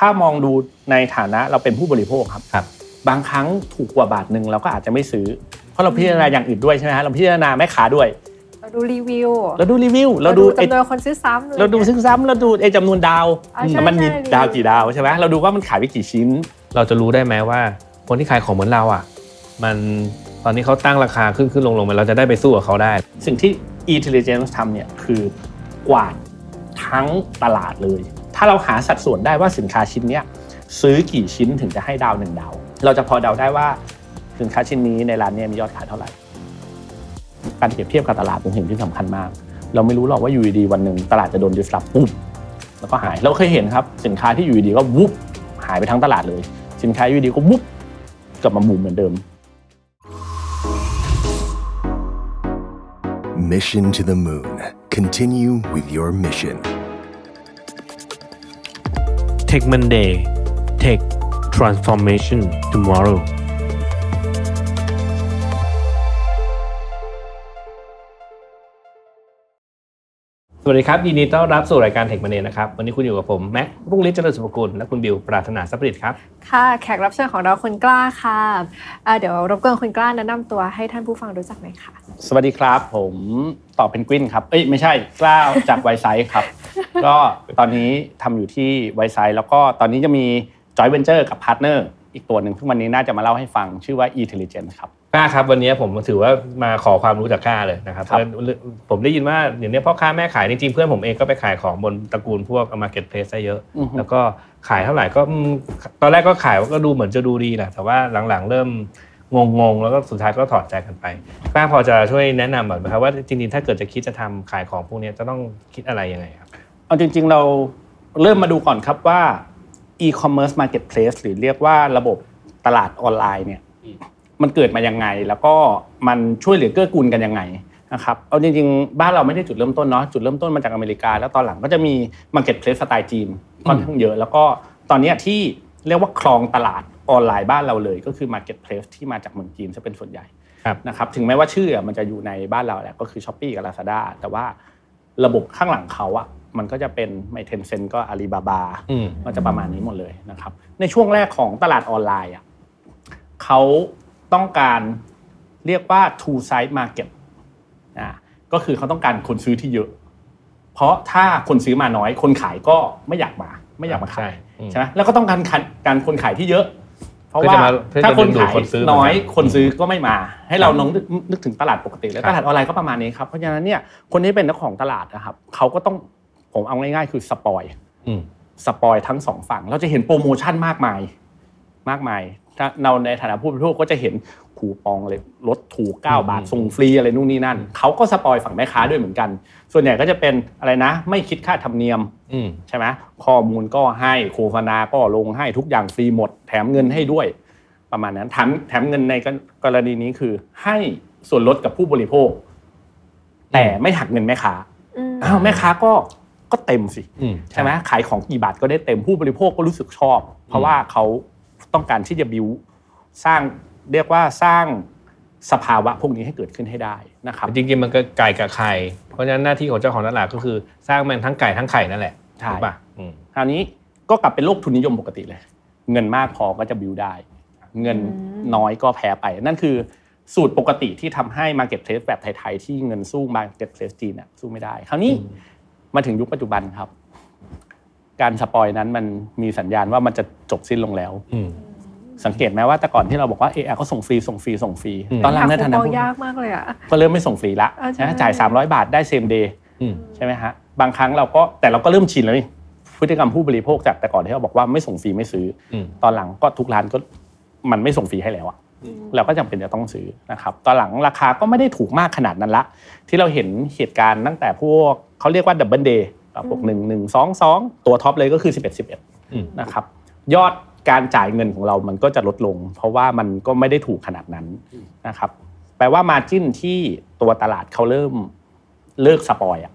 ถ้ามองดูในฐานะเราเป็นผู้บริโภคครับครับ บางครั้งถูกกว่าบาทหนึ่งเราก็อาจจะไม่ซื้อ เพราะเราพิจารณาอย่างอื่นด้วยใช่ไหมฮะเราพิจารณาแม่ค้าด้วย เราดูรีวิว เราดูรีวิว เราดูไอ้จำนวนคนซื้อซ้ำเราดูซึ่งซ้ำเราดูไอ้จำนวนดาวอ่าใช่มันมีใช่ดาวกี่ดาวใช่ไหมเราดูว่ามันขายไปกี่ชิ้น เราจะรู้ได้ไหมว่า คนที่ขายของเหมือนเราอะ มันตอนนี้เขาตั้งราคาขึ้นขึ้นลงลงไปเราจะได้ไปสู้กับเขาได้ สิ่งที่ intelligence ทำเนี่ยคือกวาดทั้งตลาดเลย ถ้าเราหาสัดส่วนได้ว่าสินค้าชิ้นนี้ซื้อกี่ชิ้นถึงจะให้ดาวหนึ่งดาว เราจะพอเดาได้ว่าสินค้าชิ้นนี้ในร้านนี้มียอดขายเท่าไหร่ การเปรียบเทียบกับตลาดเป็นสิ่งที่สำคัญมาก เราไม่รู้หรอกว่าอยู่ดีวันหนึ่งตลาดจะโดน disrupt ปุ๊บแล้วก็หาย เราเคยเห็นครับสินค้าที่อยู่ดีก็วุบหายไปทั้งตลาดเลย สินค้าอยู่ดีก็วุบกลับมาบูมเหมือนเดิม Mission to the Moon. Continue with your mission. Tech Monday. Tech Transformation Tomorrow สวัสดีครับ ยินดีต้อนรับสู่รายการ Tech Monday นะครับ วันนี้คุณอยู่กับผม แม็กรุ่งฤทธิ์เจริญสุภกุลและคุณบิวปรารถนาสัพริตครับ ค่ะ แขกรับเชิญของเราคุณกล้าค่ะอ่าเดี๋ยวรบกวนคุณกล้าแนะนำตัวให้ท่านผู้ฟังรู้จักหน่อยค่ะ สวัสดีครับ ผมต่อเพนกวินครับ เอ้ยไม่ใช่กล้าจาก Wisesight ครับ ก็ตอนนี้ทำอยู่ที่ Wisesight แล้วก็ตอนนี้จะมีจอยเวนเจอร์กับ partner อีกตัวหนึ่งซึ่งวันนี้น่าจะมาเล่าให้ฟังชื่อว่า e t e l l i g e n c e ครับ กล้าครับวันนี้ผมถือว่ามาขอความรู้จากกล้าเลยนะครับครับเพราะผมได้ยินว่าเดี๋ยวนี้พ่อค้าแม่ขายจริงๆเพื่อนผมเองก็ไปขายของบนตระกูลพวก Market Place ได้เยอะอือฮึแล้วก็ขายเท่าไหร่ก็อืมตอนแรกก็ขายก็ดูเหมือนจะดูดีแหละแต่ว่าหลังๆเริ่มงงๆ แล้วก็สุดท้ายก็ถอดใจกันไปกล้าพอจะช่วยแนะนำหน่อยไหมครับว่าจริงๆถ้าเกิดจะคิดจะทำขายของพวกนี้จะต้องคิดอะไรยังไงครับเอาจริง ๆเราเริ่มมาดูก่อนครับว่า e-commerce marketplace หรือเรียกว่าระบบตลาดออนไลน์เนี่ยอื มมันเกิดมายังไง แล้วก็มันช่วยเหลือเกื้อกูลกันยังไงนะครับเอาจริงๆ บ้านเราไม่ได้จุดเริ่มต้นเนาะจุดเริ่มต้นมาจากอเมริกา แล้วตอนหลังก็จะมี marketplace สไตล์จีนค่อนข้างเยอะ แล้วก็ตอนเนี้ยที่เรียกว่าครองตลาดออนไลน์บ้านเราเลย ก็คือ marketplace ที่มาจากเมืองจีนจะเป็นส่วนใหญ่ครับนะครับถึงแม้ว่าชื่ออะมันจะอยู่ในบ้านเราแหละก็คือ s h อ p e e กับ Lazada แต่ว่าระบบข้างหลังเขาอะมันก็จะเป็นไม่เทนเซ็นก็อาลีบาบาอืมมันจะประมาณนี้หมดเลยนะครับในช่วงแรกของตลาดออนไลน์อะเขา ต้องการเรียกว่า two side market อ่าก็คือเขาต้องการคนซื้อที่เยอะ เพราะถ้าคนซื้อมาน้อย คนขายก็ไม่อยากมา ไม่อยากมาใช่ขายอืมใช่ไหมแล้วก็ต้องการการการคนขายที่เยอะ เพราะเพื่อว่าจะมาเพื่อจะถ้าคนดึงดูดขายคนซื้อน้อยเหมือนกันคนซื้อก็ไม่มา ให้เราครับน้องนึกนึกถึงตลาดปกติเลยครับตลาดออนไลน์ก็ประมาณนี้ครับเพราะฉะนั้นเนี่ยคนที่เป็นเจ้าของตลาดนะครับเขาก็ต้องผมเอาง่ายๆ คือ spoil อืม spoil ทั้งสองฝั่ง เราจะเห็นโปรโมชั่นมากมายมากมายถ้า เราในฐานะผู้บริโภคก็จะเห็นคูปองเลยลดถูกอืม9บาทส่งฟรีอะไรนู่นนี่นั่นเขาก็สปอยฝั่งแม่ค้าด้วยเหมือนกัน ส่วนใหญ่ก็จะเป็นอะไรนะ ไม่คิดค่าธรรมเนียมอืมใช่ไหมข้อมูลก็ให้โฆษณาก็ลงให้ทุกอย่างฟรีหมด แถมเงินให้ด้วย ประมาณนั้นแถมแถมเงินในกรณีนี้คือให้ส่วนลดกับผู้บริโภค แต่ไม่หักเงินแม่ค้าอืมอ้าวแม่ค้าก็ก็เต็มสิอืมใช่ไหมขายของกี่บาทก็ได้เต็มผู้บริโภคก็รู้สึกชอบ เพราะว่าเขา ต้องการที่จะบิวสร้างเรียกว่าสร้างสภาวะพวกนี้ให้เกิดขึ้นให้ได้นะครับจริงๆมันก็ไก่กับไข่เพราะฉะนั้นหน้าที่ของเจ้าของตลาดก็คือ สร้างมันทั้งไก่ทั้งไข่นั่นแหละใช่ถูกป่ะอืมคราวนี้ก็กลับเป็นโลกทุนนิยมปกติเลย เงินมากพอก็จะบิวได้ เงินน้อยก็แพ้ไป นั่นคือสูตรปกติที่ทำให้ Marketplace แบบไทยๆที่เงินสู้ Marketplace จีนน่ะสู้ไม่ได้ คราวนี้มาถึงยุคปัจจุบันครับ การ spoil นั้นมันมีสัญญาณว่ามันจะจบสิ้นลงแล้วอืมสังเกตไหมว่าแต่ก่อนที่เราบอกว่าเออก็ส่งฟรีส่งฟรีส่งฟรีอืมตอนหลังในหาฐาคูนะปองผู้ยากมากเลยอะก็เริ่มไม่ส่งฟรีละอ่าใช่นะจ่าย 300 บาทได้ same day อืมใช่ไหมฮะบางครั้งเราก็แต่เราก็เริ่มชินแล้วนี่พฤติกรรมผู้บริโภคจากแต่ก่อนที่เราบอกว่าไม่ส่งฟรีไม่ซื้ออืมตอนหลังก็ทุกร้านก็มันไม่ส่งฟรีให้แล้วอะเราก็จำเป็นจะต้องซื้อนะครับ ตอนหลังราคาก็ไม่ได้ถูกมากขนาดนั้นละ ที่เราเห็นเหตุการณ์ตั้งแต่พวกเขาเรียกว่า double day พวกหนึ่งหนึ่งสองสองตัว top เลยก็คือ11 11อืมนะครับยอดการจ่ายเงินของเรามันก็จะลดลง เพราะว่ามันก็ไม่ได้ถูกขนาดนั้นนะครับแปลว่า margin ที่ตัวตลาดเขาเริ่มเลิก spoil อะ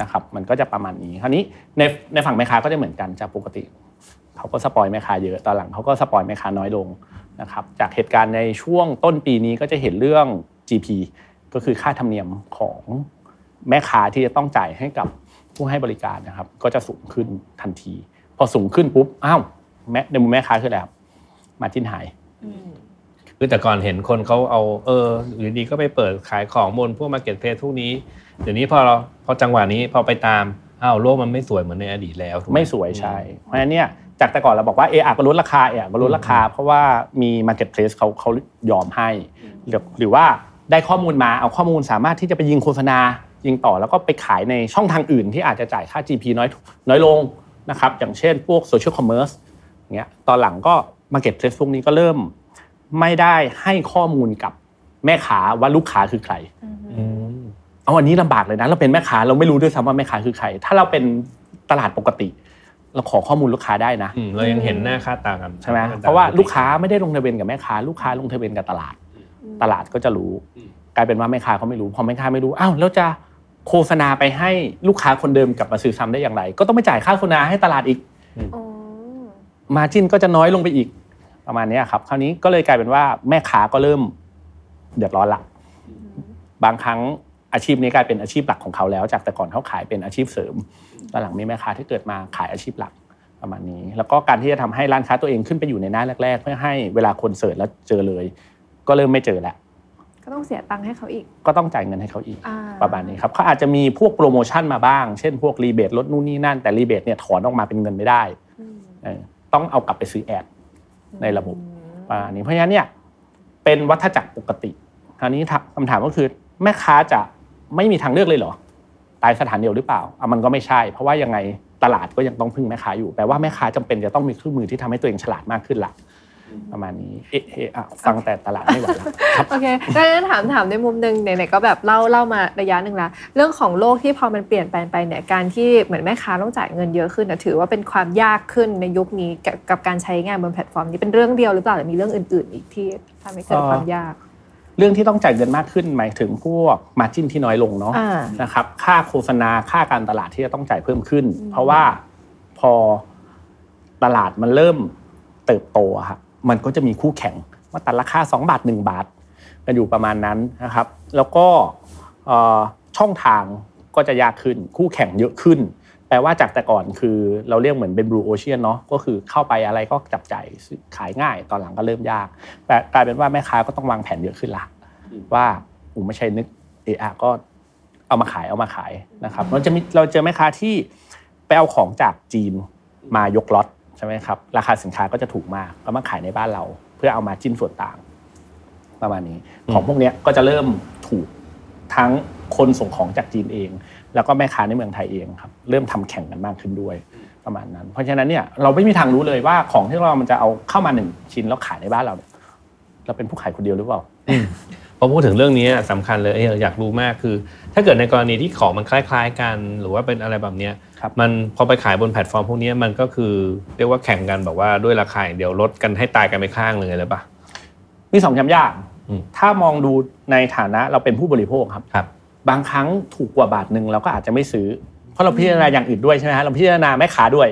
นะครับมันก็จะประมาณนี้คราวนี้ในในฝั่งแม่ค้าก็จะเหมือนกันจากปกติเขาก็ spoil แม่ค้าเยอะตอนหลังเขาก็ spoil แม่ค้าน้อยลงนะครับจากเหตุการณ์ในช่วงต้นปีนี้ก็จะเห็นเรื่อง GP ก็คือค่าธรรมเนียมของแม่ค้าที่จะต้องจ่ายให้กับ ผู้ให้บริการนะครับ ก็จะสูงขึ้นทันที พอสูงขึ้นปุ๊บอ้าวแม่ในมุมแม่ค้าคืออะไรครับมาจิ้นหายคือแต่ก่อนเห็นคนเขาเอาเอออยู่ดีๆก็ไปเปิดขายของบนพวกมาเก็ตเพลสพวกนี้ เดี๋ยวนี้พอเราพอจังหวะนี้พอไปตามอ้าวโลกมันไม่สวยเหมือนในอดีตแล้วถูกหไม่สวยใช่ เพราะฉะนั้นเนี่ยจากแต่ก่อนเราบอกว่าเออะก็ลดราคาเออะก็ลดราคา เพราะว่ามี Marketplace เขาเขายอมให้หรือหรือว่าได้ข้อมูลมาเอาข้อมูลสามารถที่จะไปยิงโฆษณา ยิงต่อแล้วก็ไปขายในช่องทางอื่นที่อาจจะจ่ายค่า GP น้อยน้อยลงนะครับอย่างเช่นพวก Social Commerce เงี้ยตอนหลังก็ Marketplace พวกนี้ก็เริ่มไม่ได้ให้ข้อมูลกับแม่ค้าว่าลูกค้าคือใครอืมเอาอันนี้ลำบากเลยนะเราเป็นแม่ค้าเราไม่รู้ด้วยซ้ำว่าแม่ค้าคือใคร ถ้าเราเป็นตลาดปกติ เราขอข้อมูลลูกค้าได้นะอืมเรายังเห็นหน้าค่าตากันใช่ไหมกันเพราะว่าลูกค้าไม่ได้ลงทะเบียนกับแม่ค้า ลูกค้าลงทะเบียนกับตลาด ตลาดก็จะรู้ กลายเป็นว่าแม่ค้าเขาไม่รู้พอแม่ค้าไม่รู้อ้าวแล้วจะ โฆษณาไปให้ลูกค้าคนเดิมกลับมาซื้อซ้ำได้อย่างไร ก็ต้องไปจ่ายค่าโฆษณาให้ตลาดอีกอ๋อมาจินก็จะน้อยลงไปอีกประมาณเนี้ยครับ คราวนี้ก็เลยกลายเป็นว่าแม่ค้าก็เริ่มเดือดร้อนละบางครั้งอาชีพนี้กลายเป็นอาชีพหลักของเขาแล้ว จากแต่ก่อนเขาขายเป็นอาชีพเสริมตอนหลังมีแม่ค้าที่เกิดมาขายอาชีพหลักประมาณนี้ แล้วก็การที่จะทำให้ร้านค้าตัวเองขึ้นไปอยู่ในหน้าแรก ๆ เพื่อให้เวลาคนเสิร์ชแล้วเจอเลย ก็เริ่มไม่เจอแล้ว ก็ต้องเสียตังค์ให้เขาอีก ก็ต้องจ่ายเงินให้เขาอีกอ่าประมาณนี้ครับเขาอาจจะมีพวกโปรโมชั่นมาบ้าง เช่นพวกรีเบทลดนู่นนี่นั่นแต่รีเบทเนี่ยถอนออกมาเป็นเงินไม่ได้อืมเออต้องเอากลับไปซื้อแอดในระบบประมาณนี้เพราะฉะนั้นเนี่ยเป็นวัฏจักรปกติคราวนี้ถามคำถามก็คือแม่ค้าจะไม่มีทางเลือกเลยเหรอ ตายสถานเดียวหรือเปล่าอะมันก็ไม่ใช่ เพราะว่ายังไงตลาดก็ยังต้องพึ่งแม่ค้าอยู่แปลว่าแม่ค้าจำเป็นจะต้องมีเครื่องมือที่ทำให้ตัวเองฉลาดมากขึ้นละ ประมาณนี้ เอ๊ะเอ๊ะอะฟังแต่ตลาดไม่ไหวแล้วครับ โอเคดังนั้นถามถามในมุมหนึ่งไหนๆก็แบบเล่าเล่ามาระยะหนึ่งละเรื่องของโลกที่พอมันเปลี่ยนแปลงไปเนี่ยการที่เหมือนแม่ค้าต้องจ่ายเงินเยอะขึ้นนะถือว่าเป็นความยากขึ้นในยุคนี้กับกับการใช้งานบนแพลตฟอร์มนี้เป็นเรื่องเดียวหรือเปล่าหรือมีเรื่องอื่น ๆ อีกที่ทำให้เกิดความยาก เรื่องที่ต้องจ่ายเงินมากขึ้นหมายถึงพวกมาจิ้นที่น้อยลงเนาะอ่า นะครับค่าโฆษณาค่าการตลาดที่จะต้องจ่ายเพิ่มขึ้นอืมเพราะว่าพอตลาดมันเริ่มเติบโตอะครับ มันก็จะมีคู่แข่งว่าตัดราคา2บาท1 บาทกันอยู่ประมาณนั้นนะครับ แล้วก็ช่องทางก็จะยากขึ้นคู่แข่งเยอะขึ้น แปลว่าจากแต่ก่อนคือเราเรียกเหมือนเป็นบลูโอเชียนเนาะก็คือเข้าไปอะไรก็จับจ่ายขายง่ายตอนหลังก็เริ่มยาก แต่กลายเป็นว่าแม่ค้าก็ต้องวางแผนเยอะขึ้นละว่าอูไม่ใช่นึกเอะอะก็เอามาขายเอามาขายนะครับเราจะมีเราเจอแม่ค้าที่ไปเอาของจากจีนมายกล็อต ใช่ไหมครับราคาสินค้าก็จะถูกมากก็มาขายในบ้านเรา เพื่อเอามาจิ้นส่วนต่าง ประมาณนี้ ของพวกนี้ก็จะเริ่มถูกทั้งคนส่งของจากจีนเอง แล้วก็แม่ค้าในเมืองไทยเองครับเริ่มทำแข่งกันมากขึ้นด้วยประมาณนั้น เพราะฉะนั้นเนี่ยเราไม่มีทางรู้เลยว่าของที่เรามันจะเอาเข้ามาหนึ่งชิ้นแล้วขายในบ้านเรา เราเป็นผู้ขายคนเดียวหรือเปล่าพอพูดถึงเรื่องนี้สำคัญเลยเอ้ยอยากรู้มากคือ ถ้าเกิดในกรณีที่ของมันคล้าย ๆ กัน หรือว่าเป็นอะไรแบบเนี้ย ครับมันพอไปขายบนแพลตฟอร์มพวกนี้มันก็คือเรียกว่าแข่งกันแบบว่าด้วยราคาอย่างเดียวลดกันให้ตายกันไปข้างเลยเลยปะมีสองย้ำอย่างอืมถ้ามองดูในฐานะเราเป็นผู้บริโภคครับครับ บางครั้งถูกกว่าบาทหนึ่งเราก็อาจจะไม่ซื้อ เพราะเราพิจารณาอย่างอื่นด้วยใช่ไหมฮะเราพิจารณาแม่ค้าด้วย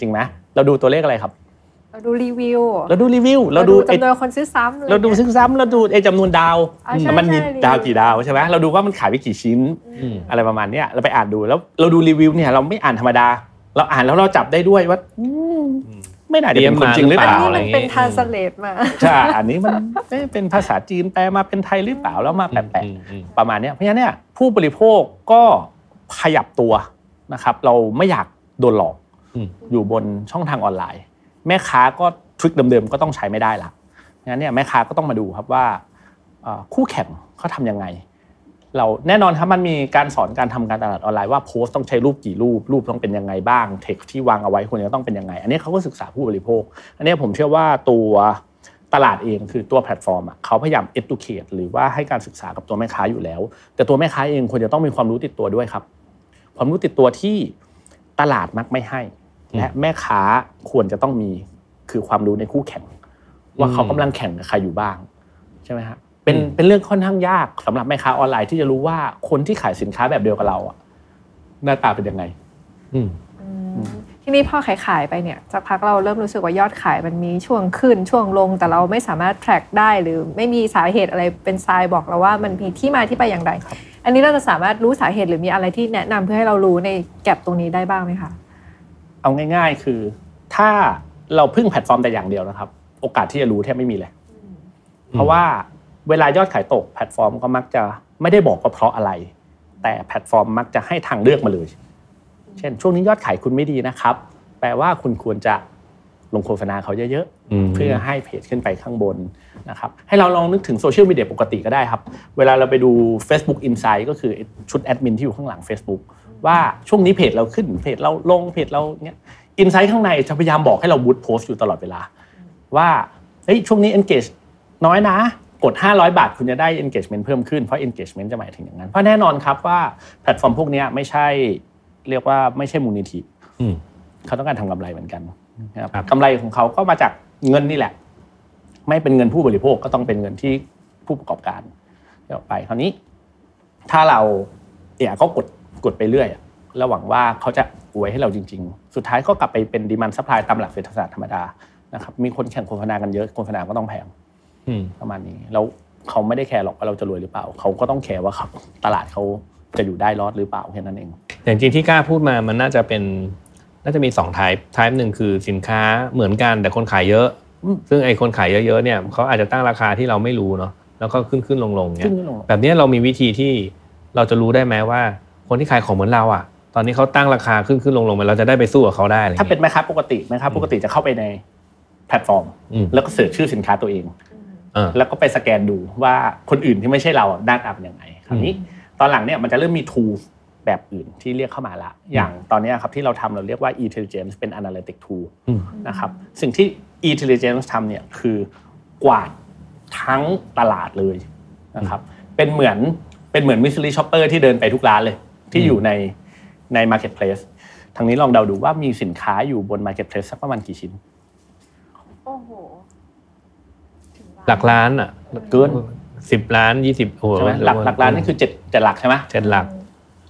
จริงไหมเราดูตัวเลขอะไรครับ เราดูรีวิว เราดูรีวิว เราดูไอ้จำนวนคนซื้อซ้ำอะไรเราดูงี้ยซึ่งซ้ำเราดูไอ้จำนวนดาวอ่าใช่มันมีใช่ดาวกี่ดาวใช่ไหมเราดูว่ามันขายไปกี่ชิ้นอืมอะไรประมาณเนี้ยเราไปอ่านดูแล้วเราดูรีวิวเนี่ยเราไม่อ่านธรรมดา เราอ่านแล้วเราจับได้ด้วยว่าอืมไม่น่าจะเป็นคนจริงหรืออัเปนล่านี้อะไรมันอย่างเป็นเงี้ยทานสเลตมาใช่อันนี้มันเอ๊ะเป็นภาษาจีนแปลมาเป็นไทยหรือเปล่าแล้วมาแปลกอืมอืมๆประมาณเนี้ยเพราะฉะนั้นเนี่ยผู้บริโภคก็ขยับตัวนะครับ เราไม่อยากโดนหลอกอืมอยู่บนช่องทางออนไลน์ แม่ค้าก็ทริคเดิมๆก็ต้องใช้ไม่ได้ละงั้นเนี่ยแม่ค้าก็ต้องมาดูครับว่าคู่แข่งเขาทำยังไง เราแน่นอนครับมันมีการสอนการทำการตลาดออนไลน์ว่าโพสต์ต้องใช้รูปกี่รูป รูปต้องเป็นยังไงบ้างเทคที่วางเอาไว้ควรจะต้องเป็นยังไง อันนี้เขาก็ศึกษาผู้บริโภค อันนี้ผมเชื่อว่าตัวตลาดเองคือตัวแพลตฟอร์มเขาพยายาม educate หรือว่าให้การศึกษากับตัวแม่ค้าอยู่แล้ว แต่ตัวแม่ค้าเองควรจะต้องมีความรู้ติดตัวด้วยครับ ความรู้ติดตัวที่ตลาดมักไม่ให้ และแม่ค้าควรจะต้องมีคือความรู้ในคู่แข่ง ว่าเขากำลังแข่งกับใครอยู่บ้างใช่ไหมฮะเป็นอืมเป็นเรื่องค่อนข้างยากสำหรับแม่ค้าออนไลน์ที่จะรู้ว่าคนที่ขายสินค้าแบบเดียวกับเราอะหน้าตาเป็นยังไงอืมทีนี้พอขายขายๆไปเนี่ยสักพักเราเริ่มรู้สึกว่ายอดขายมันมีช่วงขึ้นช่วงลง แต่เราไม่สามารถ track ได้หรือไม่มีสาเหตุอะไรเป็นทรายบอกเราว่ามันมีที่มาที่ไปอย่างไรอันนี้เราจะสามารถรู้สาเหตุหรือมีอะไรที่แนะนำเพื่อให้เรารู้ใน gap ตรงนี้ได้บ้างไหมคะ เอาง่าย ๆ คือ ถ้าเราพึ่งแพลตฟอร์มแต่อย่างเดียวนะครับ โอกาสที่จะรู้แทบไม่มีเลย เพราะว่าเวลายอดขายตกแพลตฟอร์มก็มักจะไม่ได้บอกว่าเพราะอะไร แต่แพลตฟอร์มมักจะให้ทางเลือกมาเลย เช่น ช่วงนี้ยอดขายคุณไม่ดีนะครับ แปลว่าคุณควรจะลงโฆษณาเขาเยอะมๆเพื่อให้เพจขึ้นไปข้างบนนะครับ ให้เราลองนึกถึงโซเชียลมีเดียปกติก็ได้ครับ เวลาเราไปดู Facebook Insight ก็คือชุดแอดมินที่อยู่ข้างหลัง Facebook ว่าช่วงนี้เพจเราขึ้นเพจเราลงเพจเราเนี้ยอินไซต์ข้างในจะพยายามบอกให้เราบูตโพสต์อยู่ตลอดเวลา ว่าเฮ้ยช่วงนี้ engage น้อยนะ กด 500 บาทคุณจะได้ engagement เพิ่มขึ้น เพราะ engagement จะหมายถึงอย่างนั้น เพราะแน่นอนครับว่าแพลตฟอร์มพวกเนี้ยไม่ใช่เรียกว่าไม่ใช่มูลนิธิอืมเขาต้องการทำกำไรเหมือนกันนะครับครับกำไรของเขาก็มาจากเงินนี่แหละ ไม่เป็นเงินผู้บริโภคก็ต้องเป็นเงินที่ผู้ประกอบการเอาไปคราวนี้ ถ้าเราเนี่ยก็กด กดไปเรื่อยอะแล้วหวังว่าเขาจะอวยให้เราจริง ๆ สุดท้ายก็กลับไปเป็น demand supply ตามหลักเศรษฐศาสตร์ธรรมดานะครับมีคนแข่งโฆษณากันเยอะโฆษณาก็ต้องแพงอืมประมาณนี้แล้วเขาไม่ได้แคร์หรอกว่าเราจะรวยหรือเปล่า เขาก็ต้องแคร์ว่าเขาตลาดเขาจะอยู่ได้รอดหรือเปล่าแค่นั้นเองอย่างจริงที่กล้าพูดมามันน่าจะเป็นน่าจะมีสองไทป์ไทป์หนึ่งคือสินค้าเหมือนกันแต่คนขายเยอะอืมซึ่งไอ้คนขายเยอะๆเนี่ยเขาอาจจะตั้งราคาที่เราไม่รู้เนาะแล้วก็ขึ้นขึ้นลงลงๆเนี่ขึ้ยนขึ้นลงแบบเนี้ยเรามีวิธีที่เราจะรู้ได้ไหมว่า คนที่ขายของเหมือนเราอะ ตอนนี้เขาตั้งราคาขึ้นขึ้นลงลงมาเราจะได้ไปสู้กับเขาได้อะไรถ้าเป็นงี้ยแม่ค้าปกติแม่ค้าปกติจะเข้าไปในแพลตฟอร์มอืมแล้วก็ search ชื่อสินค้าตัวเองเออแล้วก็ไปสแกนดูว่าคนอื่นที่ไม่ใช่เราหน้าตาเป็นยังไงคราวนี้ตอนหลังเนี่ยมันจะเริ่มมี tool แบบอื่นที่เรียกเข้ามาละ อย่างตอนเนี้ยครับที่เราทำเราเรียกว่า Etelligence เป็น analytic tool อืมนะครับ สิ่งที่ intelligence ทำเนี่ยคือกวาดทั้งตลาดเลยนะครับ เป็นเหมือนเป็นเหมือน mystery shopper ที่เดินไปทุกร้านเลย ที่อยู่ในใน marketplace ทางนี้ลองเดาดูว่ามีสินค้าอยู่บน marketplace สักประมาณกี่ชิ้น โอ้โหหลักล้านอะเกินสิบล้านยี่สิบโอ้โหใช่ไหมหลักหลักล้านนี่คือเจ็ดเจ็ดหลักใช่ไหมเจ็ดหลัก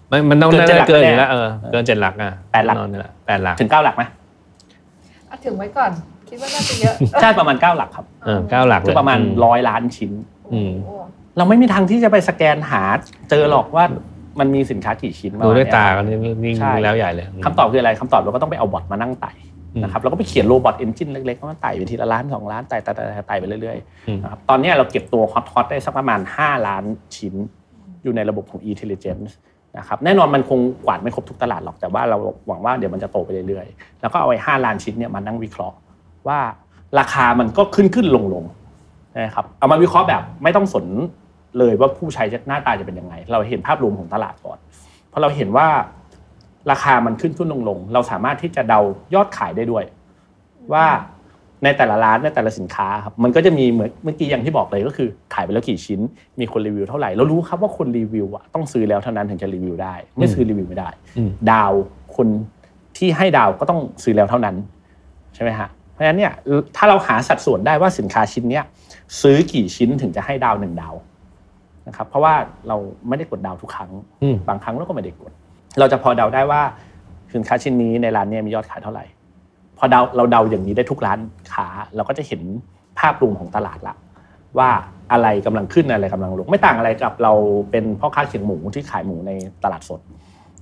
ไม่มันต้องเกินเจ็ดหลักเกินอยู่แน่แล้วเออเกินเจ็ดหลักอะแปดหลักน่นอนอยู่แล้วแปดหลักถึงเก้าหลักไหมเอาถึงไว้ก่อน คิดว่าน่าจะเยอะใช่ประมาณเก้าหลักครับเออเก้าหลักคือประมาณร้อยล้านชิ้นอืมโอ้เราไม่มีทางที่จะไปสแกนหา เจอหรอกว่า มันมีสินค้ากี่ชิ้นดูด้วยตาปกัระนมณเนี้ยนี่นี่ใช่แล้วใหญ่เลยคำตอบคืออะไรคำตอบเราก็ต้องไปเอาบอทมานั่งไต่อืมนะครับเราก็ไปเขียนโรบอทเอนจินเล็กๆก็มาไต่ไปทีละล้านสองล้านไต่ไต่ไต่ไต่ไต่ไปเรื่อยอืมๆนะครับตอนเนี้ยเราเก็บตัวฮอตฮอตได้สักประมาณ 5 ล้านชิ้น อยู่ในระบบของ intelligence นะครับแน่นอนมันคงกวาดไม่ครบทุกตลาดหรอกแต่ว่าเราหวังว่าเดี๋ยวมันจะโตไปเรื่อยๆ แล้วก็เอาไอ้5ล้านชิ้นเนี่ยมานั่งวิเคราะห์ว่าราคามันก็ขึ้นขึ้นลงลงนะครับเอามาวิเคราะห์แบบไม่ต้องสน เลยว่าผู้ใช้จะหน้าตาจะเป็นยังไง เราเห็นภาพรวมของตลาดก่อนเพราะเราเห็นว่าราคามันขึ้นขึ้นลงลงเราสามารถที่จะเดายอดขายได้ด้วย ว่าในแต่ละร้านในแต่ละสินค้าครับมันก็จะมีเหมือนเมื่อกี้อย่างที่บอกเลยก็คือขายไปแล้วกี่ชิ้น มีคนรีวิวเท่าไหร่เรารู้ครับว่าคนรีวิวอะต้องซื้อแล้วเท่านั้นถึงจะรีวิวได้ ไม่ซื้อรีวิวไม่ได้อืมดาวคนที่ให้ดาวก็ต้องซื้อแล้วเท่านั้นใช่ไหมฮะเพราะฉะนั้นเนี่ยถ้าเราหาสัดส่วนได้ว่าสินค้าชิ้นเนี้ยซื้อกี่ชิ้นถึงจะให้ดาวหนึ่งดาว นะครับเพราะว่าเราไม่ได้กดดาวทุกครั้งอืมบางครั้งเราก็ไม่ได้กด เราจะพอเดาได้ว่าสินค้าชิ้นนี้ในร้านเนี้มียอดขายเท่าไหร่ พอเดาเราเดาอย่างนี้ได้ทุกร้านค้า เราก็จะเห็นภาพรวมของตลาดละ ว่าอะไรกำลังขึ้นอะไรกำลังลงไม่ต่างอะไรกับเราเป็นพ่อค้าเขียงหมูที่ขายหมูในตลาดสด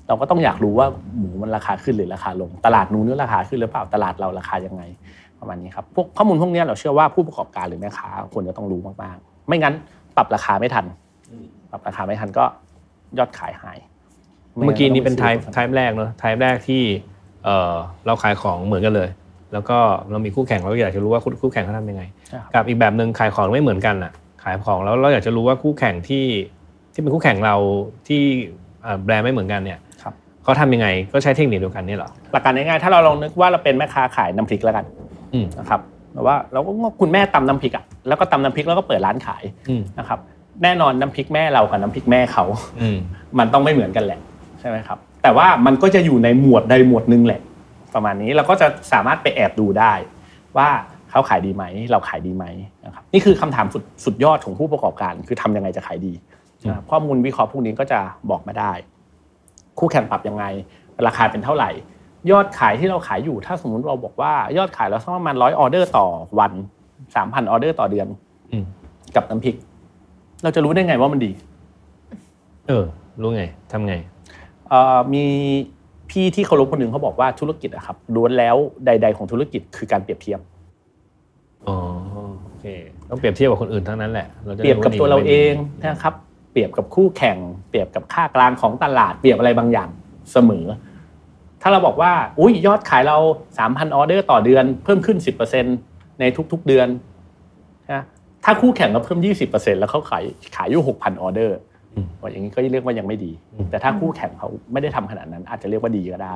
เราก็ต้องอยากรู้ว่าหมูมันราคาขึ้นหรือราคาลง ตลาดนู้นราคาขึ้นหรือเปล่าตลาดเราราคายังไงประมาณนี้ครับพวกข้อมูลพวกเนี้ยเราเชื่อว่าผู้ประกอบการหรือแม่ค้าควรจะต้องรู้มากๆ ไม่งั้นปรับราคาไม่ทัน ปรับราคาไม่ทันก็ยอดขายหาย เมื่อกี้นี้เป็นไทไม่ป์งั้ไทป์แรกเนอะไทป์แรกที่เออเราขายของเหมือนกันเลย แล้วก็เรามีคู่แข่งเราอยากจะรู้ว่าคู่คู่แข่งเขาทำยังไงใช่ครับกับอีกแบบหนึ่งขายของไม่เหมือนกันอะ ขายของแล้วเราอยากจะรู้ว่าคู่แข่งที่ที่เป็นคู่แข่งเราที่เอ่อแบรนด์ไม่เหมือนกันเนี่ยครับเขาทำยังไงก็ใช้เทคนิคเดียวกันนี่เหรอหลักการง่ายๆถ้าเราลองนึกว่าเราเป็นแม่ค้าขายน้ำพริกแล้วกันอืมนะครับแบบว่าเราก็คุณแม่ตำน้ำพริกอะแล้วก็ตำน้ำพริกแล้วก็เปิดร้านขายอืมนะครับ แน่นอนน้ำพริกแม่เรากับน้ำพริกแม่เขา อืม มันต้องไม่เหมือนกันแหละใช่ไหมครับ แต่ว่ามันก็จะอยู่ในหมวดใดหมวดหนึ่งแหละ ประมาณนี้เราก็จะสามารถไปแอบดูได้ ว่าเขาขายดีไหม เราขายดีไหมนะครับนี่คือคำถามสุดสุดยอดของผู้ประกอบการ คือทำยังไงจะขายดีนะครับข้อมูลวิเคราะห์พวกนี้ก็จะบอกมาได้ คู่แข่งปรับยังไง ราคาเป็นเท่าไหร่ ยอดขายที่เราขายอยู่ ถ้าสมมุติเราบอกว่ายอดขายเราสักประมาณร้อยออเดอร์ต่อวันสามพันออเดอร์ต่อเดือนอืม กับน้ำพริก เราจะรู้ได้ไงว่ามันดี เออ รู้ไงทำไง เอ่อมีพี่ที่เคารพคนหนึ่งเขาบอกว่าธุรกิจอะครับล้วนแล้วใด ๆ ของธุรกิจคือการเปรียบเทียบ อ๋อโอเค ต้องเปรียบเทียบกับคนอื่นทั้งนั้นแหละาจะเปรียบกับตัวเราเองไม่ดีนะครับเปรียบกับคู่แข่ง เปรียบกับค่ากลางของตลาดเปรียบอะไรบางอย่างเสมอ ถ้าเราบอกว่า อุ้ยยอดขายเรา 3,000 ออเดอร์ต่อเดือนเพิ่มขึ้น 10%ในทุกๆเดือนนะ ถ้าคู่แข่งก็เพิ่ม 20%แล้วเขาขายขายอยู่6,000ออเดอร์ว่าอย่างนี้ก็เรียกว่ายังไม่ดี แต่ถ้าคู่แข่งเขาไม่ได้ทำขนาดนั้น อาจจะเรียกว่าดีก็ได้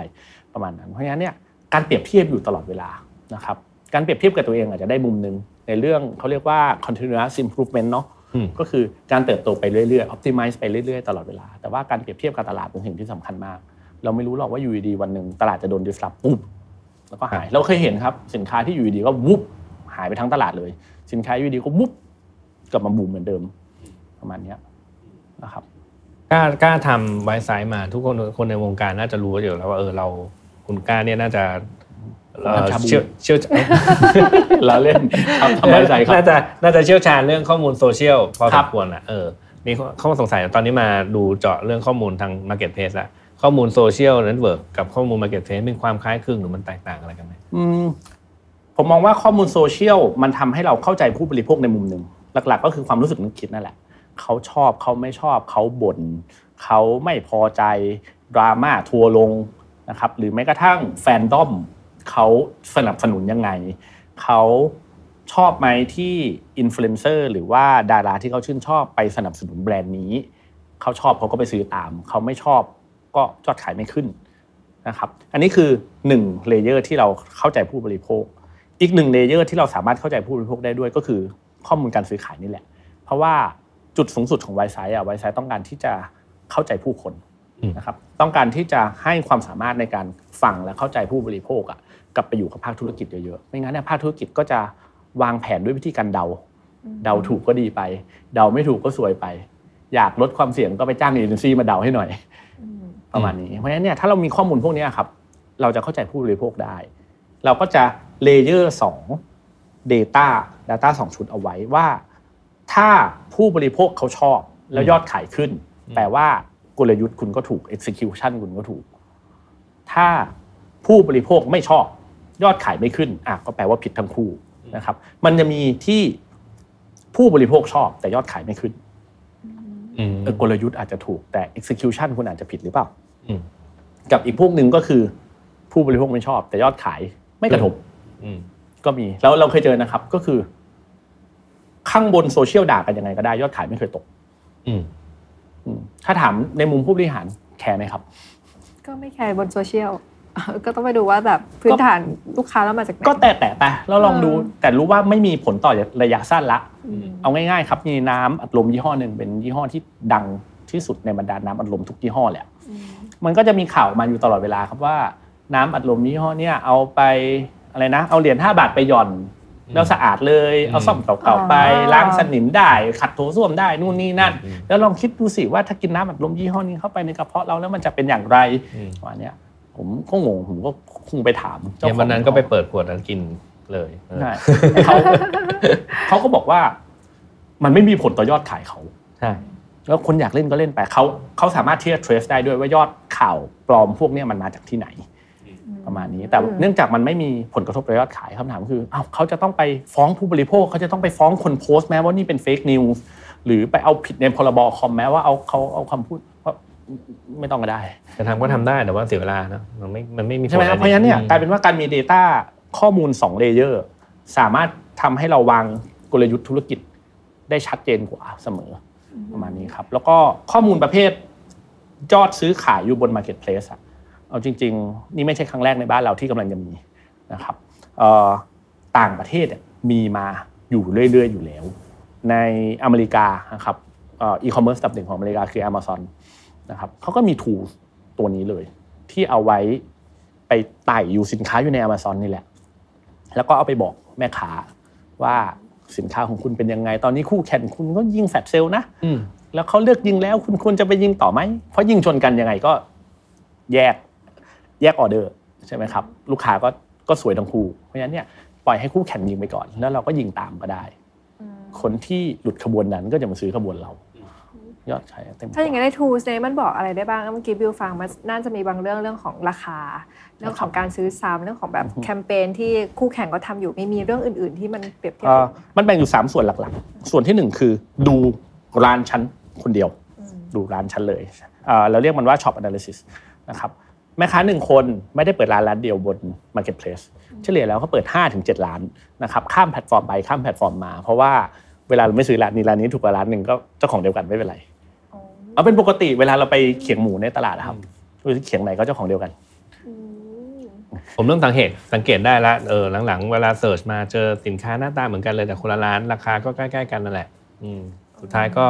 ประมาณนั้น เพราะฉะนั้นเนี่ยการเปรียบเทียบอยู่ตลอดเวลานะครับการเปรียบเทียบกับตัวเองอาจจะได้มุมหนึ่งในเรื่องเขาเรียกว่า continuous improvement เนาะอืมก็คือการเติบโตไปเรื่อยๆ optimize ไปเรื่อยๆ ตลอดเวลา แต่ว่าการเปรียบเทียบกับตลาดเป็นสิ่งที่สำคัญมาก เราไม่รู้หรอกว่าอยู่ดีๆวันหนึ่งตลาดจะโดน disrupt ปุ๊บแล้วก็หาย เราเคยเห็นครับสินค้าที่อยู่ดีๆก็วุบหายไปทั้งตลาดเลย สินค้าอยู่ดีๆก็วุบกลับมาบูมเหมือนเดิมประมาณเนี้ยนะครับกล้ากล้าทำไวซ์ไซส์มาทุกคนคนในวงการน่าจะรู้อยู่แล้วว่าเออเราคุณกล้าเนี่ยน่าจะเอ่อชาบูเชี่ยวเชี่ยวเราเล่นครับทำไมใส่ครับน่าจะน่าจะเชี่ยวชาญเรื่องข้อมูลโซเชียลพอคสรับมควรอะเออมีข้อสงสัยตอนนี้มาดูเจาะเรื่องข้อมูลทาง Marketplace ละข้อมูลโซเชียลเน็ตเวิร์กกับข้อมูล Marketplace มีความคล้ายคลึงหรือมันแตกต่างอะไรกันไหมอืม ผมมองว่าข้อมูลโซเชียลมันทำให้เราเข้าใจผู้บริโภคในมุมหนึ่งหลัก ๆ ก็คือความรู้สึกนึกคิดนั่นแหละเขาชอบเขาไม่ชอบเขาบ่นเขาไม่พอใจดราม่าทัวลงนะครับหรือแม้กระทั่งแฟนดอมเขาสนับสนุนยังไงเขาชอบไหมที่อินฟลูเอนเซอร์หรือว่าดาราที่เขาชื่นชอบไปสนับสนุนแบรนด์นี้เขาชอบเขาก็ไปซื้อตาม เขาไม่ชอบก็ยอดขายไม่ขึ้นนะครับ อันนี้คือ1 layer ที่เราเข้าใจผู้บริโภค อีกหนึ่ง layer ที่เราสามารถเข้าใจผู้บริโภคได้ด้วยก็คือข้อมูลการซื้อขายนี่แหละ เพราะว่าจุดสูงสุดของ Wisesight อะ Wisesight ต้องการที่จะเข้าใจผู้คนอืมนะครับต้องการที่จะให้ความสามารถในการฟังและเข้าใจผู้บริโภคอะกลับไปอยู่กับภาคธุรกิจเยอะๆไม่งั้นเนี่ยภาคธุรกิจก็จะวางแผนด้วยวิธีการเดา เดาถูกก็ดีไป เดาไม่ถูกก็ซวยไป อยากลดความเสี่ยงก็ไปจ้างเอเจนซี่มาเดาให้หน่อยประมาณนี้เพราะฉะนั้นเนี่ยถ้าเรามีข้อมูลพวกนี้ครับ เราจะเข้าใจผู้บริโภคได้ เราก็จะ เลเยอร์สอง Data Data สองชุดเอาไว้ว่า ถ้าผู้บริโภคเขาชอบแล้วยอดขายขึ้น แปลว่ากลยุทธ์คุณก็ถูก execution คุณก็ถูก ถ้าผู้บริโภคไม่ชอบ ยอดขายไม่ขึ้นอะก็แปลว่าผิดทั้งคู่นะครับ มันจะมีที่ผู้บริโภคชอบ แต่ยอดขายไม่ขึ้นอืมเออกลยุทธ์อาจจะถูกแต่ execution คุณอาจจะผิดหรือเปล่าอืมกับอีกพวกหนึ่งก็คือ ผู้บริโภคไม่ชอบ แต่ยอดขายไม่กระทบอืม ก็มีแล้วเราเคยเจอนะครับ ก็คือ ข้างบนโซเชียลด่ากันยังไงก็ได้ยอดขายไม่เคยตกอืมอืมถ้าถามในมุมผู้บริหารแคร์ไหมครับ ก็ไม่แคร์บนโซเชียลก็ต้องไปดูว่าแบบพื้นฐานลูกค้าเรามาจากไหนก็แต่แต่ไปแล้วลองดูเออแต่รู้ว่าไม่มีผลต่อระยะสั้นละอืมเอาง่ายๆ ครับมีน้ำอัดลมยี่ห้อหนึ่งเป็นยี่ห้อที่ดังที่สุดในบรรดาน้ำอัดลมทุกยี่ห้อแหละอืมมันก็จะมีข่าวมาอยู่ตลอดเวลาครับว่าน้ำอัดลมยี่ห้อเนี้ยเอาไป อะไรนะ เอาเหรียญ5บาทไปหย่อนแล้วสะอาดเลยเอาซ่อมเก่าๆไปล้างสนิมได้ขัดโถส้วมได้นู่นนี่นั่นอืมแล้วลองคิดดูสิว่าถ้ากินน้ำอัดลมยี่ห้อนี้เข้าไปในกระเพาะเราแล้วมันจะเป็นอย่างไรอืมวันเนี้ยผมก็งงผมก็คงไปถามเจ้าเดี๋ยวของวันนั้นก็ไปเปิดขวดแล้วกินเลยเออใช่เขาเขาก็บอกว่า มันไม่มีผลต่อยอดขายเขาใช่แล้วคนอยากเล่นก็เล่นไปเขาเขาสามารถที่จะ trace ได้ด้วยว่ายอดข่าวปลอมพวกเนี้ยมันมาจากที่ไหน ประมาณนี้ แต่อืมเนื่องจากมันไม่มีผลกระทบต่อยอดขายคำถามคืออ้าวเขาจะต้องไปฟ้องผู้บริโภคเขาจะต้องไปฟ้องคนโพสต์แม้ว่านี่เป็น fake news หรือไปเอาผิดในพรบคอมแม้ว่าเอาเขาเอาคำพูดว่าไม่ต้องก็ได้จะทำก็ทำได้แต่ว่าเสียเวลาเนอะมันไม่มันไม่มีใช่ไหมครับผลเพราะฉะนั้นเนี่ยอืมกลายเป็นว่าการมี Data ข้อมูล2 layer สามารถทำให้เราวางกลยุทธ์ธุรกิจได้ชัดเจนกว่าเสมอประมาณนี้ครับ แล้วก็ข้อมูลประเภทยอดซื้อขายอยู่บน Marketplace อะ เอาจริง ๆ นี่ไม่ใช่ครั้งแรกในบ้านเราที่กำลังจะมีนะครับเอ่อต่างประเทศอะมีมาอยู่เรื่อย ๆ อยู่แล้ว ในอเมริกานะครับอีคอมเมิร์ซอันดับหนึ่งของอเมริกาคือ Amazon นะครับเขาก็มี tool ตัวนี้เลย ที่เอาไว้ไปไต่อยู่สินค้าอยู่ใน Amazon นี่แหละ แล้วก็เอาไปบอกแม่ค้าว่าสินค้าของคุณเป็นยังไง ตอนนี้คู่แข่งคุณก็ยิงแฟลชเซลลนะอืมแล้วเขาเลือกยิงแล้วคุณควรจะไปยิงต่อไหม เพราะยิงชนกันยังไงก็แยก แยกออเดอร์ใช่ไหมครับลูกค้าก็ก็สวยทั้งคู่ เพราะฉะนั้นเนี่ยปล่อยให้คู่แข่งยิงไปก่อน แล้วเราก็ยิงตามก็ได้ คนที่หลุดขบวนนั้นก็จะมาซื้อขบวนเรา ยอดขายเต็มถ้าอย่างนั้นใน tools เนี่ยมันบอกอะไรได้บ้างเมื่อกี้บิวฟังมันน่าจะมีบางเรื่องเรื่องของราคา เรื่องของการซื้อซ้ำเรื่องของแบบแคมเปญที่คู่แข่งก็ทำอยู่ไม่มีเรื่องอื่น ๆ ที่มันเปรียบเทียบเอ่อมันแบ่งอยู่ 3 ส่วนหลักๆ ส่วนที่ 1 คือดูร้านชั้นคนเดียว ดูร้านชั้นเลยเอ่อเราเรียกมันว่า shop analysis นะครับ แม่ค้าหนึ่งคนไม่ได้เปิดร้านร้านเดียวบน marketplace เฉลี่ยแล้วเขาเปิด 5-7ร้านนะครับข้ามแพลตฟอร์มไปข้ามแพลตฟอร์มมา เพราะว่าเวลาเราไม่ซื้อร้านนี้ร้านนี้ถูกกว่าร้านหนึ่งก็เจ้าของเดียวกันไม่เป็นไรอ๋อเอาเป็นปกติเวลาเราไปเขียงหมูในตลาดนะครับเขียงไหนก็เจ้าของเดียวกันอืมผมเริ่มสังเกตสังเกตได้ละเออหลังๆ เวลาเสิร์ชมาเจอสินค้าหน้าตาเหมือนกันเลยแต่คนละร้านราคาก็ใกล้ ๆ กันนั่นแหละ อืมสุดท้ายก็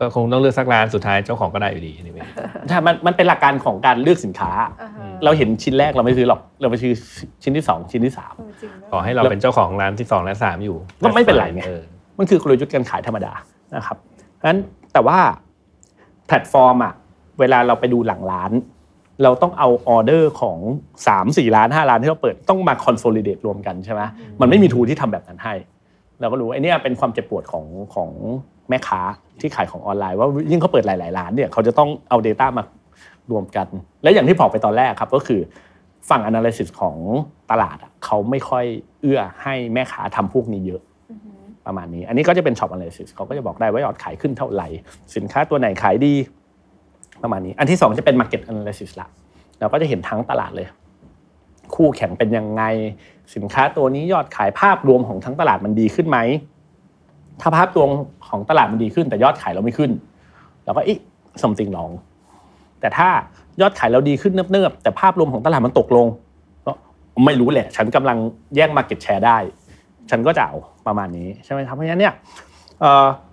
ก็คงต้องเลือกสักร้านสุดท้ายเจ้าของก็ได้อยู่ดีนี่เองใช่มันมันเป็นหลักการของการเลือกสินค้าอ่าฮะเราเห็นชิ้นแรกเราไม่ซื้อหรอกเราไปซื้อชิ้นที่สองชิ้นที่สามเออจริงด้วยขอให้เราเป็นเจ้าของร้านที่สองและสามอยู่ก็ไม่เป็นไรไงออมันคือกลยุทธ์การขายธรรมดานะครับเพราะฉะนั้นแต่ว่าแพลตฟอร์มอะเวลาเราไปดูหลังร้าน เราต้องเอาออเดอร์ของ3 4ร้าน5ร้านที่เราเปิดต้องมา consolidate รวมกันใช่ไหมมันไม่มี tool ที่ทำแบบนั้นให้ เราก็รู้ไอ้เนี่ยเป็นความเจ็บปวดของของ แม่ค้าที่ขายของออนไลน์ว่ายิ่งเขาเปิดหลายๆร้านเนี่ยเขาจะต้องเอา Data มารวมกัน และอย่างที่บอกไปตอนแรกครับก็คือฝั่ง Analysis ของตลาดอะเขาไม่ค่อยเอื้อให้แม่ค้าทำพวกนี้เยอะอือฮึประมาณนี้ อันนี้ก็จะเป็น Shop Analysis เขาก็จะบอกได้ว่ายอดขายขึ้นเท่าไหร่ สินค้าตัวไหนขายดีประมาณนี้ อันที่สองจะเป็น Market Analysis ละเราก็จะเห็นทั้งตลาดเลย คู่แข่งเป็นยังไง สินค้าตัวนี้ยอดขายภาพรวมของทั้งตลาดมันดีขึ้นไหม ถ้าภาพรวมของตลาดมันดีขึ้น แต่ยอดขายเราไม่ขึ้นเราก็อีก something wrong แต่ถ้ายอดขายเราดีขึ้นเนิบๆแต่ภาพรวมของตลาดมันตกลงก็ไม่รู้แหละ ฉันกำลังแย่ง market share ได้ ฉันก็จะเอาประมาณนี้ใช่ไหมครับเพราะฉะนั้นเนี่ย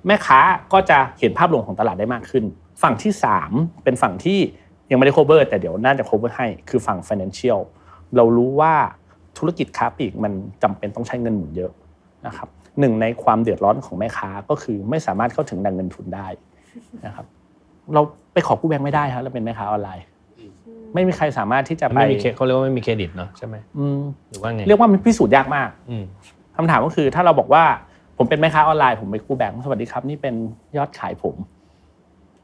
แม่ค้าก็จะเห็นภาพรวมของตลาดได้มากขึ้น ฝั่งที่ 3 เป็นฝั่งที่ยังไม่ได้ cover แต่เดี๋ยวน่าจะ cover ให้คือฝั่ง financial เรารู้ว่าธุรกิจค้าปลีกมันจำเป็นต้องใช้เงินหมุนเยอะนะครับ หนึ่งในความเดือดร้อนของแม่ค้าก็คือไม่สามารถเข้าถึงแหล่งเงินทุนได้นะครับเราไปขอกู้แบงค์ไม่ได้ครับเราเป็นแม่ค้าออนไลน์ ไม่มีใครสามารถที่จะไปไม่มีเครเขาเรียกว่าไม่มีเครดิตเนาะใช่ไหมอืมหรือว่าไงเรียกว่ามันพิสูจน์ยากมากอืมคำถามก็คือถ้าเราบอกว่าผมเป็นแม่ค้าออนไลน์ผมไปกู้แบงค์สวัสดีครับ นี่เป็นยอดขายผม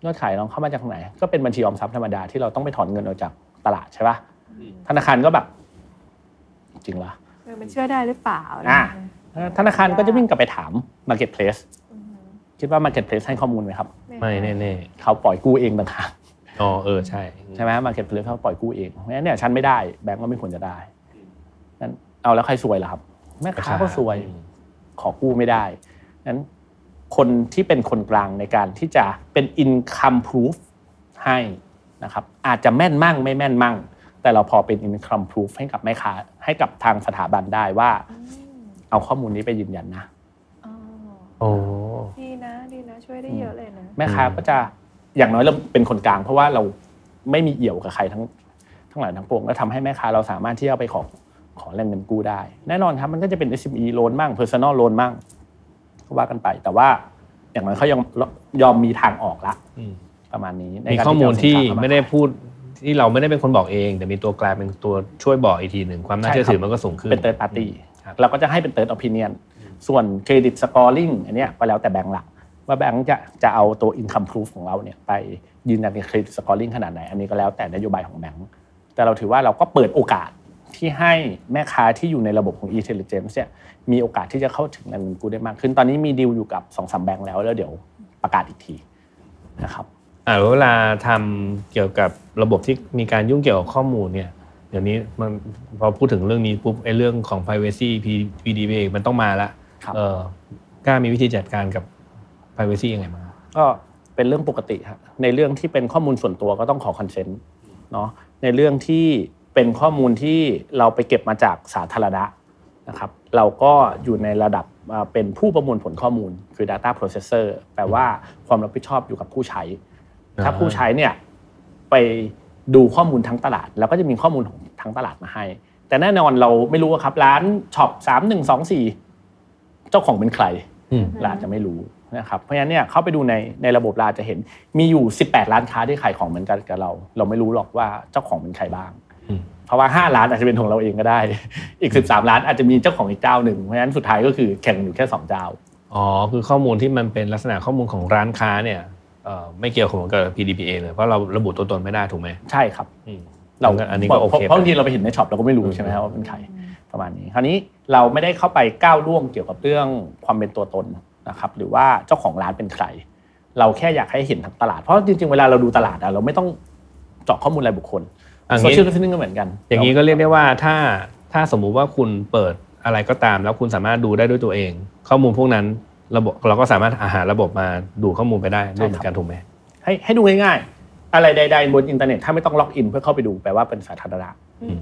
ยอดขายน้องเข้ามาจากไหน ก็เป็นบัญชีออมทรัพย์ธรรมดาที่เราต้องไปถอนเงินออกจากตลาดใช่ปะธนาคารก็แบบ จริงเหรอเออมันเชื่อได้หรือเปล่าอะนะ ธนาคารก็จะวิ่งกลับไปถาม Marketplace อืมคิดว่า Marketplace ให้ข้อมูลไหมครับ ไม่แน่เขาปล่อยกู้เองต่างหากๆอ๋อเออใช่ใช่ไหม Marketplace เขาปล่อยกู้เองเพราะฉะนั้นเนี่ยฉันไม่ได้แบงก์ก็ไม่ควรจะได้นั้นเอาแล้วใครซวยล่ะครับ แม่ค้าก็ซวยอืมขอกู้ไม่ได้นั้นคนที่เป็นคนกลางในการที่จะเป็น income proof ให้นะครับ อาจจะแม่นมั่งไม่แม่นมั่ง แต่เราพอเป็น income proof ให้กับแม่ค้าให้กับทางสถาบันได้ว่า เอาข้อมูลนี้ไปยืนยันนะอ๋อโอ้ดีนะดีนะช่วยได้เยอะเลยนะแม่ค้าก็จะอย่างน้อยเราเป็นคนกลาง เพราะว่าเราไม่มีเอี่ยวกับใครทั้งทั้งหลายทั้งปวงแล้วทำให้แม่ค้าเราสามารถที่จะไปขอขอแรงเงินกู้ได้ แน่นอนครับมันก็จะเป็น SME loan มั่ง personal loan มั่งก็ว่ากันไป แต่ว่าอย่างน้อยเขายังยอมมีทางออกละอืมประมาณนี้ในมีการข้อมูลที่จะเาสินค้าเข้าาไม่ได้พูดที่เราไม่ได้เป็นคนบอกเอง แต่มีตัวกลางเป็นตัวช่วยบอกอีกทีหนึ่งความน่าเชื่อถือมันก็สูงขึ้นเป็น third party ครับ เราก็จะให้เป็น third opinion ส่วน credit scoring อันเนี้ยก็แล้วแต่แบงก์ละว่าแบงก์จะจะเอาตัว income proof ของเราเนี่ยไปยืนยันใน credit scoring ขนาดไหน อันนี้ก็แล้วแต่นโยบายของแบงก์แต่เราถือว่าเราก็เปิดโอกาสที่ให้แม่ค้าที่อยู่ในระบบของ e-intelligence เนี่ยมีโอกาสที่จะเข้าถึงแหล่งเงินกู้ได้มากขึ้น ตอนนี้มีดีลอยู่กับ2อสแบงก์แล้วแล้วเดี๋ยวประกาศอีกทีนะครับอ่าเวลาทำเกี่ยวกับระบบที่มีการยุ่งเกี่ยวกับข้อมูลเนี่ย เดี๋ยวนี้มันพอพูดถึงเรื่องนี้ปุ๊บไอ้เรื่องของ privacy PDPA มันต้องมาละครับเออกล้ามีวิธีจัดการกับ privacy ยังไงมางก็เป็นเรื่องปกติครับในเรื่องที่เป็นข้อมูลส่วนตัวก็ต้องขอ consent เนาะในเรื่องที่เป็นข้อมูลที่เราไปเก็บมาจากสาธารณะนะครับเราก็อยู่ในระดับอ่าเป็นผู้ประมวลผลข้อมูลคือ data processor แปลว่าความรับผิดชอบอยู่กับผู้ใช้ ถ้าผู้ใช้เนี่ยไป ดูข้อมูลทั้งตลาด แล้วก็จะมีข้อมูลของทั้งตลาดมาให้ แต่แน่นอนเราไม่รู้ว่าครับร้านช็อปสามหนึ่งสองสี่เจ้าของเป็นใครอืมเราอาจจะไม่รู้นะครับเพราะฉะนั้นเนี่ยเข้าไปดูในในระบบเราจะเห็นมีอยู่ 18 ร้านค้าที่ขายของเหมือนกันกับเรา เราไม่รู้หรอกว่าเจ้าของเป็นใครบ้างอืมเพราะว่า 5 ร้านอาจจะเป็นของเราเองก็ได้ อีก 13 ร้านอาจจะมีเจ้าของอีกเจ้าหนึ่งเพราะฉะนั้นสุดท้ายก็คือแข่งอยู่แค่ 2 เจ้าอ๋อคือข้อมูลที่มันเป็นลักษณะข้อมูลของร้านค้าเนี่ยเอ่อ ไม่เกี่ยวข้องกับ PDPA เลยเพราะเราระบุตัวตนไม่ได้ถูกไหมใช่ครับอืมเราอันนี้ก็โอเคเพราะบางทีเราไปเห็นในช็อปเราก็ไม่รู้ใช่ไหมครับว่าเป็นใครประมาณนี้ คราวนี้เราไม่ได้เข้าไปก้าวล่วงเกี่ยวกับเรื่องความเป็นตัวตนนะครับหรือว่าเจ้าของร้านเป็นใคร เราแค่อยากให้เห็นทั้งตลาดเพราะจริงๆเวลาเราดูตลาดอะเราไม่ต้องเจาะข้อมูลรายบุคคลอัน social listening ก็เหมือนกัน อย่างนี้ก็เรียกได้ว่าถ้าถ้าสมมุติว่าคุณเปิดอะไรก็ตาม แล้วคุณสามารถดูได้ด้วยตัวเอง ข้อมูลพวกนั้น ระบบเราก็สามารถหาระบบมาดูข้อมูลไปได้ด้วยเหมือนกันถูกไหมให้ให้ดูง่ายๆ อะไรใด ๆ บนอินเทอร์เน็ตถ้าไม่ต้องล็อกอินเพื่อเข้าไปดูแปลว่าเป็นสาธารณะอืม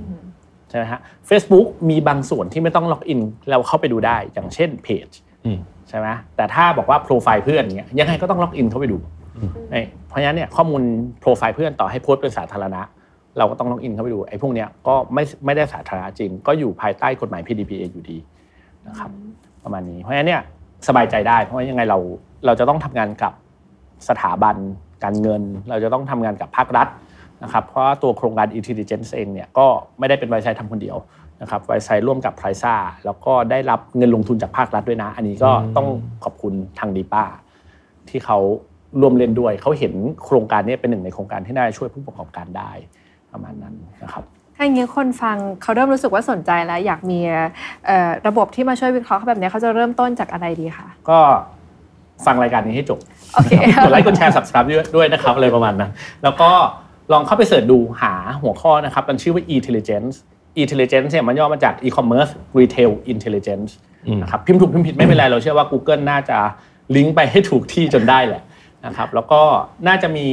ใช่ไหมฮะ Facebook มีบางส่วนที่ไม่ต้องล็อกอินเราเข้าไปดูได้อย่างเช่นเพจอืมใช่ไหมแต่ถ้าบอกว่าโปรไฟล์เพื่อนเงี้ยยังไงก็ต้องล็อกอินเข้าไปดูอืมเอ้ยเพราะฉะนั้นเนี่ยข้อมูลโปรไฟล์เพื่อนต่อให้โพสต์เป็นสาธารณะ เราก็ต้องล็อกอินเข้าไปดูไอ้พวกเนี้ยก็ไม่ไม่ได้สาธารณะจริง ก็อยู่ภายใต้กฎหมาย PDPA อยู่ดีนะครับประมาณนี้เพราะฉะนั้นเนี่ย สบายใจได้ เพราะว่ายังไงเราเราจะต้องทำงานกับสถาบันการเงิน เราจะต้องทำงานกับภาครัฐนะครับเพราะว่าตัวโครงการ Intelligence เองเนี่ยก็ไม่ได้เป็นไวไซต์ทำคนเดียวนะครับไวไซต์ร่วมกับไพรซ่าแล้วก็ได้รับเงินลงทุนจากภาครัฐด้วยนะ อันนี้ก็ต้องขอบคุณทางดีป้า ที่เขาร่วมเล่นด้วย เขาเห็นโครงการนี้เป็นหนึ่งในโครงการที่น่าจะช่วยผู้ประกอบการได้ประมาณนั้นนะครับ ถ้าอย่างนี้คนฟังเขาเริ่มรู้สึกว่าสนใจแล้ว อยากมีเอ่อระบบที่มาช่วยวิเคราะห์แบบนี้เขาจะเริ่มต้นจากอะไรดีคะก็ฟังรายการนี้ให้จบโอเคกดไลค์กดแชร์ subscribe ด้วยด้วยนะครับอะไรประมาณนั้นแล้วก็ลองเข้าไป search ดูหาหัวข้อนะครับมันชื่อว่า intelligence intelligence เนี่ยมันย่อมาจาก e-commerce retail intelligence อืมนะครับพิมพ์ถูกพิมพ์ผิดไม่เป็นไรเราเชื่อว่า Google น่าจะลิงก์ไปให้ถูกที่จนได้แหละนะครับแล้วก็น่าจะมี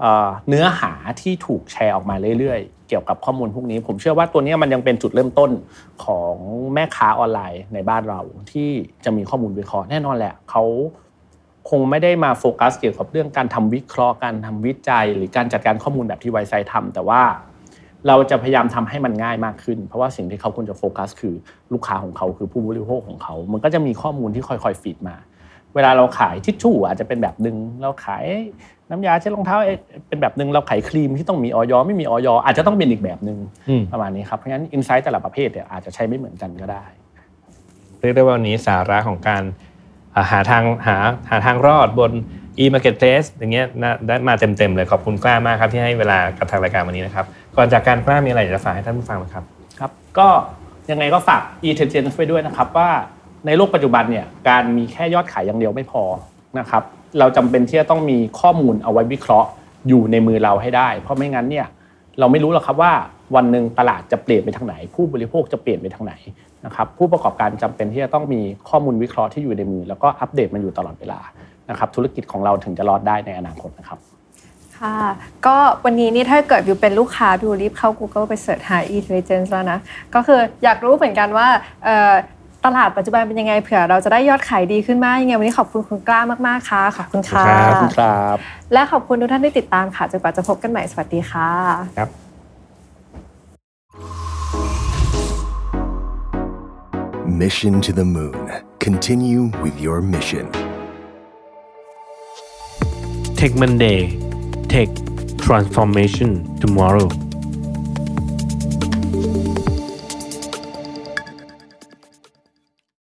เอ่อเนื้อหาที่ถูกแชร์ออกมาเรื่อยๆเกี่ยวกับข้อมูลพวกนี้ ผมเชื่อว่าตัวนี้มันยังเป็นจุดเริ่มต้นของแม่ค้าออนไลน์ในบ้านเราที่จะมีข้อมูลวิเคราะห์แน่นอนแหละเขาคงไม่ได้มาโฟกัสเกี่ยวกับเรื่องการทำวิเคราะห์การทำวิจัย หรือการจัดการข้อมูลแบบที่ Wisesight ทำแต่ว่าเราจะพยายามทำให้มันง่ายมากขึ้น เพราะว่าสิ่งที่เขาควรจะโฟกัส คือลูกค้าของเขาคือผู้บริโภคของเขา มันก็จะมีข้อมูลที่ค่อยๆ feed มา เวลาเราขายทิชชู่อาจจะเป็นแบบหนึ่งเราขายน้ำยาเช็ดรองเท้าเอ๊ะเป็นแบบหนึ่งเราขายครีมที่ต้องมีออยไม่มีออยอาจจะต้องเป็นอีกแบบหนึ่งอืมประมาณนี้ครับเพราะฉะนั้นอินไซต์แต่ละประเภทเนี่ยอาจจะใช้ไม่เหมือนกันก็ได้เรียกได้ว่าวันนี้สาระของการอ่าหาทางหาหาทางรอดบน e-marketplace อย่างเงี้ยนะได้มาเต็มๆเลยขอบคุณกล้ามากครับที่ให้เวลากับทางรายการวันนี้นะครับก่อนจากการกล้ามีอะไรอยากจะฝากให้ท่านผู้ฟังไหมครับครับ ก็ยังไงก็ฝาก e-intelligence ไว้ด้วยนะครับว่า ในโลกปัจจุบันเนี่ยการมีแค่ยอดขายอย่างเดียวไม่พอนะครับเราจำเป็นที่จะต้องมีข้อมูลเอาไว้วิเคราะห์อยู่ในมือเราให้ได้ เพราะไม่งั้นเนี่ยเราไม่รู้หรอกครับว่าวันหนึ่งตลาดจะเปลี่ยนไปทางไหน ผู้บริโภคจะเปลี่ยนไปทางไหนนะครับผู้ประกอบการจำเป็นที่จะต้องมีข้อมูลวิเคราะห์ที่อยู่ในมือ แล้วก็อัปเดตมันอยู่ตลอดเวลานะครับธุรกิจของเราถึงจะรอดได้ในอนาคตนะครับค่ะก็วันนี้นี่ถ้าเกิดอยู่เป็นลูกค้าดูรีบเข้า Google ไปเสิร์ชหา intelligence แล้วนะ ก็คืออยากรู้เหมือนกันว่า ตลาดปัจจุบันเป็นยังไงเผื่อเราจะได้ยอดขายดีขึ้นมากยังไงวันนี้ขอบคุณคุณกล้ามากๆค่ะขอบคุณค่ะขอบคุณขอบคุณครับ และขอบคุณทุกท่านที่ติดตามค่ะจนกว่าจะพบกันใหม่สวัสดีค่ะครับ Mission to the moon. Continue with your mission. Tech Monday Tech Transformation Tomorrow